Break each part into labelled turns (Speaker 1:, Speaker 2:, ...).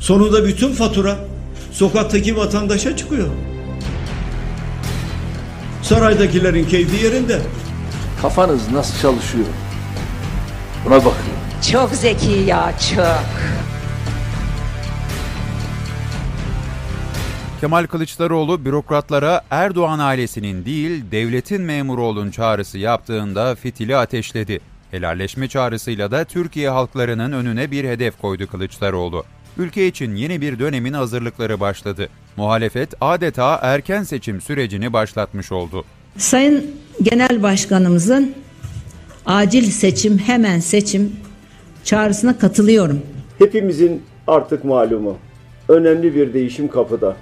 Speaker 1: Sonunda bütün fatura sokaktaki vatandaşa çıkıyor. Saraydakilerin keyfi yerinde.
Speaker 2: Kafanız nasıl çalışıyor? Buna bakın.
Speaker 3: Çok zeki ya çok.
Speaker 4: Kemal Kılıçdaroğlu bürokratlara Erdoğan ailesinin değil devletin memuru olun çağrısı yaptığında fitili ateşledi. Helalleşme çağrısıyla da Türkiye halklarının önüne bir hedef koydu Kılıçdaroğlu. Ülke için yeni bir dönemin hazırlıkları başladı. Muhalefet adeta erken seçim sürecini başlatmış oldu.
Speaker 5: Sayın Genel Başkanımızın acil seçim, hemen seçim çağrısına katılıyorum.
Speaker 6: Hepimizin artık malumu. Önemli bir değişim kapıda.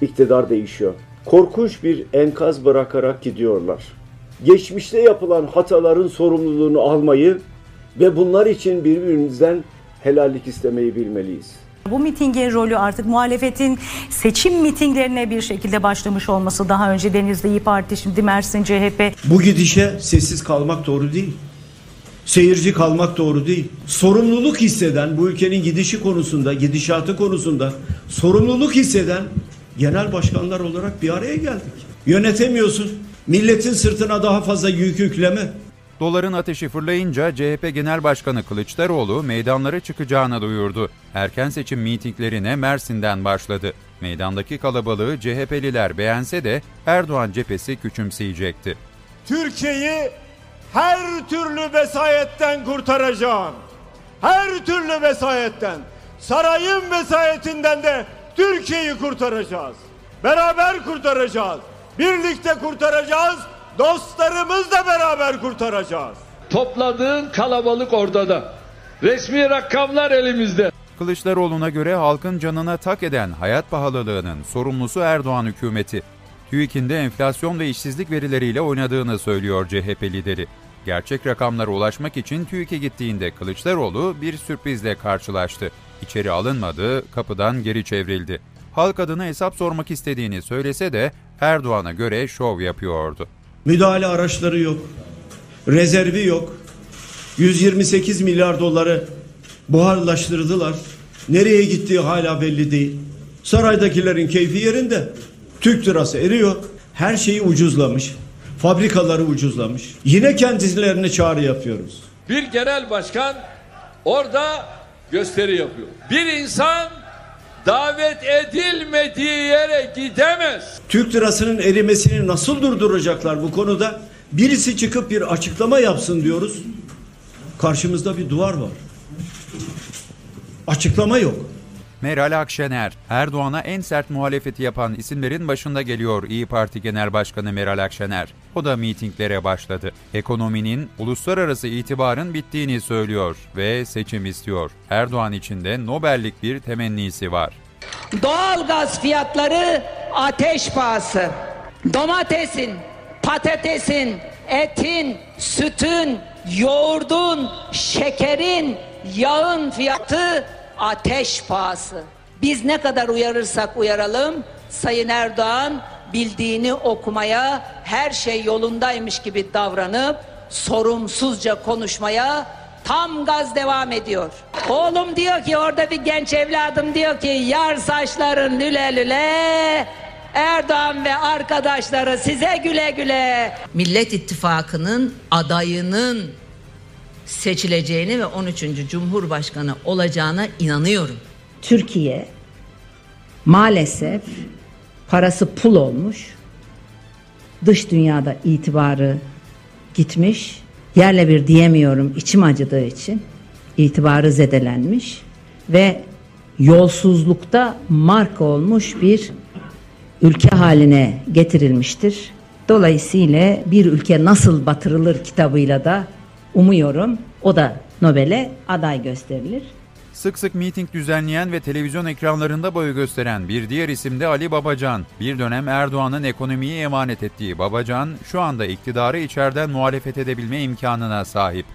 Speaker 6: İktidar değişiyor. Korkunç bir enkaz bırakarak gidiyorlar. Geçmişte yapılan hataların sorumluluğunu almayı ve bunlar için birbirimizden helallik istemeyi bilmeliyiz.
Speaker 7: Bu mitingin rolü artık muhalefetin seçim mitinglerine bir şekilde başlamış olması. Daha önce Denizli İyi Parti, şimdi Mersin CHP.
Speaker 1: Bu gidişe sessiz kalmak doğru değil. Seyirci kalmak doğru değil. Sorumluluk hisseden bu ülkenin gidişi konusunda, gidişatı konusunda sorumluluk hisseden genel başkanlar olarak bir araya geldik. Yönetemiyorsun. Milletin sırtına daha fazla yük yükleme.
Speaker 4: Doların ateşi fırlayınca CHP Genel Başkanı Kılıçdaroğlu meydanlara çıkacağını duyurdu. Erken seçim mitinglerine Mersin'den başladı. Meydandaki kalabalığı CHP'liler beğense de Erdoğan cephesi küçümseyecekti.
Speaker 8: Türkiye'yi her türlü vesayetten kurtaracağım. Her türlü vesayetten. Sarayın vesayetinden de Türkiye'yi kurtaracağız. Beraber kurtaracağız. Birlikte kurtaracağız. Dostlarımızla beraber kurtaracağız.
Speaker 2: Topladığın kalabalık ortada. Resmi rakamlar elimizde.
Speaker 4: Kılıçdaroğlu'na göre halkın canına tak eden hayat pahalılığının sorumlusu Erdoğan hükümeti. TÜİK'in de enflasyon ve işsizlik verileriyle oynadığını söylüyor CHP lideri. Gerçek rakamlara ulaşmak için TÜİK'e gittiğinde Kılıçdaroğlu bir sürprizle karşılaştı. İçeri alınmadı, kapıdan geri çevrildi. Halk adına hesap sormak istediğini söylese de Erdoğan'a göre şov yapıyordu.
Speaker 1: Müdahale araçları yok. Rezervi yok. 128 milyar doları buharlaştırdılar. Nereye gittiği hala belli değil. Saraydakilerin keyfi yerinde. Türk lirası eriyor. Her şeyi ucuzlamış. Fabrikaları ucuzlamış. Yine kendilerine çağrı yapıyoruz.
Speaker 2: Bir genel başkan orada gösteri yapıyor. Bir insan davet edilmediği yere gidemez.
Speaker 1: Türk lirasının erimesini nasıl durduracaklar bu konuda? Birisi çıkıp bir açıklama yapsın diyoruz. Karşımızda bir duvar var. Açıklama yok.
Speaker 4: Meral Akşener, Erdoğan'a en sert muhalefeti yapan isimlerin başında geliyor İyi Parti Genel Başkanı Meral Akşener. O da mitinglere başladı. Ekonominin, uluslararası itibarın bittiğini söylüyor ve seçim istiyor. Erdoğan için de Nobellik bir temennisi var.
Speaker 3: Doğal gaz fiyatları ateş pahası. Domatesin, patatesin, etin, sütün, yoğurdun, şekerin, yağın fiyatı ateş pahası. Biz ne kadar uyarırsak uyaralım Sayın Erdoğan bildiğini okumaya, her şey yolundaymış gibi davranıp sorumsuzca konuşmaya tam gaz devam ediyor. Oğlum diyor ki orada bir genç evladım diyor ki yar saçların lüle lüle Erdoğan ve arkadaşları size güle güle.
Speaker 5: Millet İttifakı'nın adayının seçileceğini ve 13. Cumhurbaşkanı olacağına inanıyorum. Türkiye maalesef parası pul olmuş. Dış dünyada itibarı gitmiş. Yerle bir diyemiyorum içim acıdığı için. itibarı zedelenmiş ve yolsuzlukta marka olmuş bir ülke haline getirilmiştir. Dolayısıyla bir ülke nasıl batırılır kitabıyla da umuyorum o da Nobel'e aday gösterilir.
Speaker 4: Sık sık miting düzenleyen ve televizyon ekranlarında boyu gösteren bir diğer isim de Ali Babacan. Bir dönem Erdoğan'ın ekonomiyi emanet ettiği Babacan, şu anda iktidarı içeriden muhalefet edebilme imkanına sahip.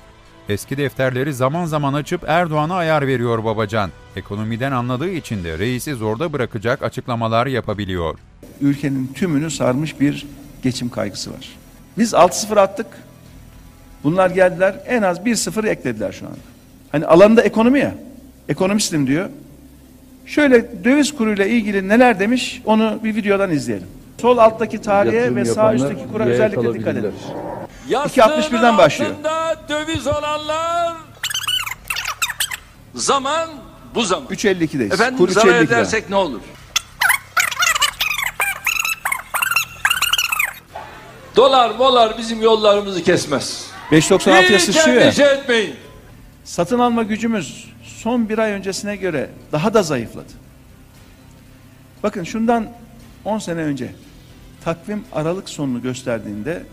Speaker 4: Eski defterleri zaman zaman açıp Erdoğan'a ayar veriyor Babacan. Ekonomiden anladığı için de reisi zorda bırakacak açıklamalar yapabiliyor.
Speaker 9: Ülkenin tümünü sarmış bir geçim kaygısı var. Biz 6-0 attık. Bunlar geldiler en az 1-0 eklediler şu anda. Hani alanında ekonomi ya. Ekonomistim diyor. Şöyle döviz kuruyla ilgili neler demiş onu bir videodan izleyelim. Sol alttaki tarihe ve sağ üstteki kura özellikle dikkat edin.
Speaker 2: Yastığının
Speaker 9: 2.61'den başlıyor.
Speaker 2: döviz olanlar zaman bu zaman.
Speaker 9: 3.52'deyiz.
Speaker 2: Efendim
Speaker 9: Kur
Speaker 2: zarar
Speaker 9: 3.52'den.
Speaker 2: edersek ne olur? Dolar molar bizim yollarımızı kesmez.
Speaker 9: 5.96'ya
Speaker 2: Hiç
Speaker 9: sıçrıyor ya.
Speaker 2: endişe etmeyin.
Speaker 9: Satın alma gücümüz son bir ay öncesine göre daha da zayıfladı. Bakın şundan 10 sene önce takvim Aralık sonunu gösterdiğinde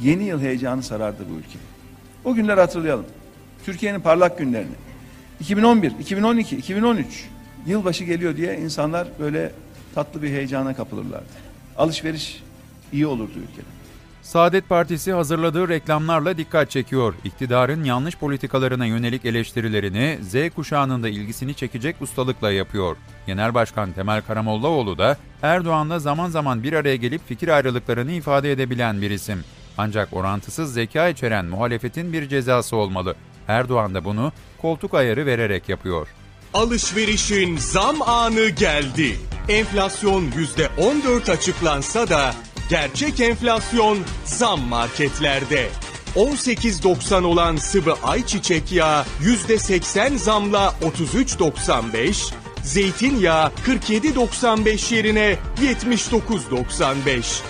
Speaker 9: yeni yıl heyecanı sarardı bu ülke. O günleri hatırlayalım. Türkiye'nin parlak günlerini. 2011, 2012, 2013 yılbaşı geliyor diye insanlar böyle tatlı bir heyecana kapılırlardı. Alışveriş iyi olurdu ülkede.
Speaker 4: Saadet Partisi hazırladığı reklamlarla dikkat çekiyor. İktidarın yanlış politikalarına yönelik eleştirilerini Z kuşağının da ilgisini çekecek ustalıkla yapıyor. Genel Başkan Temel Karamollaoğlu da Erdoğan'la zaman zaman bir araya gelip fikir ayrılıklarını ifade edebilen bir isim. Ancak orantısız zeka içeren muhalefetin bir cezası olmalı. Erdoğan da bunu koltuk ayarı vererek yapıyor.
Speaker 10: Alışverişin zam anı geldi. Enflasyon %14 açıklansa da gerçek enflasyon zam marketlerde. 18.90 olan sıvı ayçiçek yağı %80 zamla 33.95, zeytinyağı 47.95 yerine 79.95.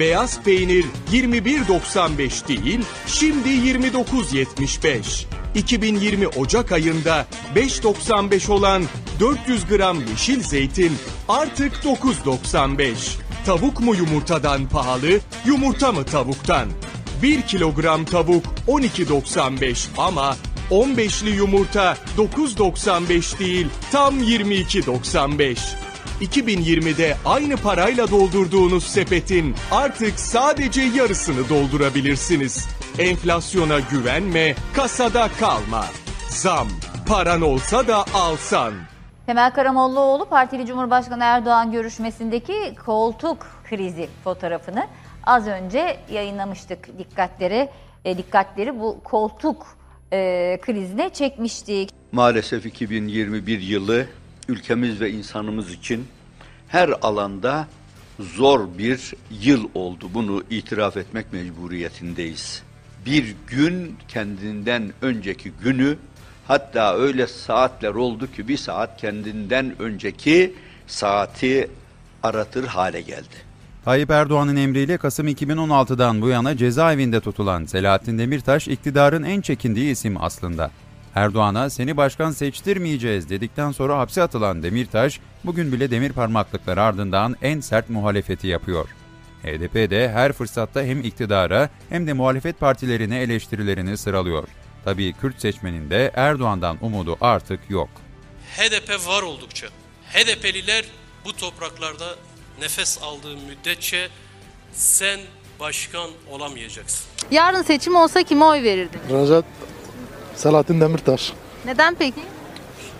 Speaker 10: Beyaz peynir 21.95 değil, şimdi 29.75. 2020 Ocak ayında 5.95 olan 400 gram yeşil zeytin artık 9.95. Tavuk mu yumurtadan pahalı, yumurta mı tavuktan? 1 kilogram tavuk 12.95 ama 15'li yumurta 9.95 değil tam 22.95. 2020'de aynı parayla doldurduğunuz sepetin artık sadece yarısını doldurabilirsiniz. Enflasyona güvenme, kasada kalma. Zam, paran olsa da alsan.
Speaker 11: Temel Karamollaoğlu Partili Cumhurbaşkanı Erdoğan görüşmesindeki koltuk krizi fotoğrafını az önce yayınlamıştık dikkatleri. E, dikkatleri bu koltuk e, krizine çekmiştik.
Speaker 12: Maalesef 2021 yılı ülkemiz ve insanımız için her alanda zor bir yıl oldu. Bunu itiraf etmek mecburiyetindeyiz. Bir gün kendinden önceki günü hatta öyle saatler oldu ki bir saat kendinden önceki saati aratır hale geldi.
Speaker 4: Tayyip Erdoğan'ın emriyle Kasım 2016'dan bu yana cezaevinde tutulan Selahattin Demirtaş iktidarın en çekindiği isim aslında. Erdoğan'a seni başkan seçtirmeyeceğiz dedikten sonra hapse atılan Demirtaş bugün bile demir parmaklıklar ardından en sert muhalefeti yapıyor. HDP de her fırsatta hem iktidara hem de muhalefet partilerine eleştirilerini sıralıyor. Tabii Kürt seçmenin de Erdoğan'dan umudu artık yok.
Speaker 13: HDP var oldukça, HDP'liler bu topraklarda nefes aldığı müddetçe sen başkan olamayacaksın.
Speaker 14: Yarın seçim olsa kime oy verirdin?
Speaker 15: Recep Selahattin Demirtaş.
Speaker 14: Neden peki?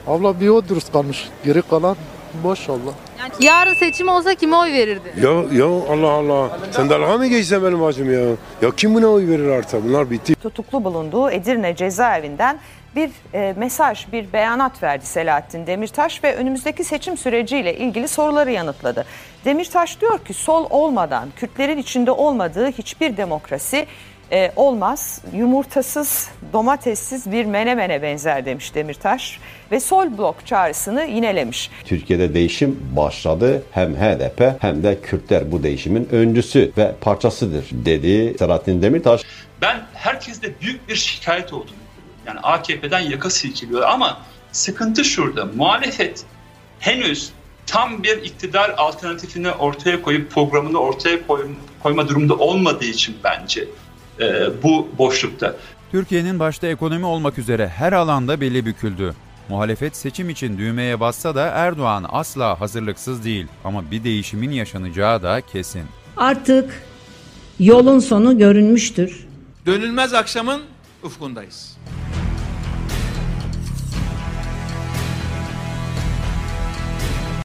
Speaker 15: Abla bir o dürüst kalmış. Geri kalan boş abla.
Speaker 14: Yani yarın seçim olsa kime oy verirdin?
Speaker 16: Ya ya Allah Allah. Sen dalga mı geçsen benim bacım ya? Ya kim buna oy verir artık? Bunlar bitti.
Speaker 17: Tutuklu bulunduğu Edirne cezaevinden bir e, mesaj, bir beyanat verdi Selahattin Demirtaş ve önümüzdeki seçim süreciyle ilgili soruları yanıtladı. Demirtaş diyor ki sol olmadan, Kürtlerin içinde olmadığı hiçbir demokrasi e, olmaz. Yumurtasız, domatessiz bir menemene benzer demiş Demirtaş ve sol blok çağrısını yinelemiş.
Speaker 18: Türkiye'de değişim başladı. Hem HDP hem de Kürtler bu değişimin öncüsü ve parçasıdır dedi Selahattin Demirtaş.
Speaker 19: Ben herkeste büyük bir şikayet olduğunu yani AKP'den yaka silkiliyor ama sıkıntı şurada. Muhalefet henüz tam bir iktidar alternatifini ortaya koyup programını ortaya koy, koyma durumda olmadığı için bence bu boşlukta.
Speaker 4: Türkiye'nin başta ekonomi olmak üzere her alanda beli büküldü. Muhalefet seçim için düğmeye bassa da Erdoğan asla hazırlıksız değil ama bir değişimin yaşanacağı da kesin.
Speaker 20: Artık yolun sonu görünmüştür.
Speaker 21: Dönülmez akşamın ufkundayız.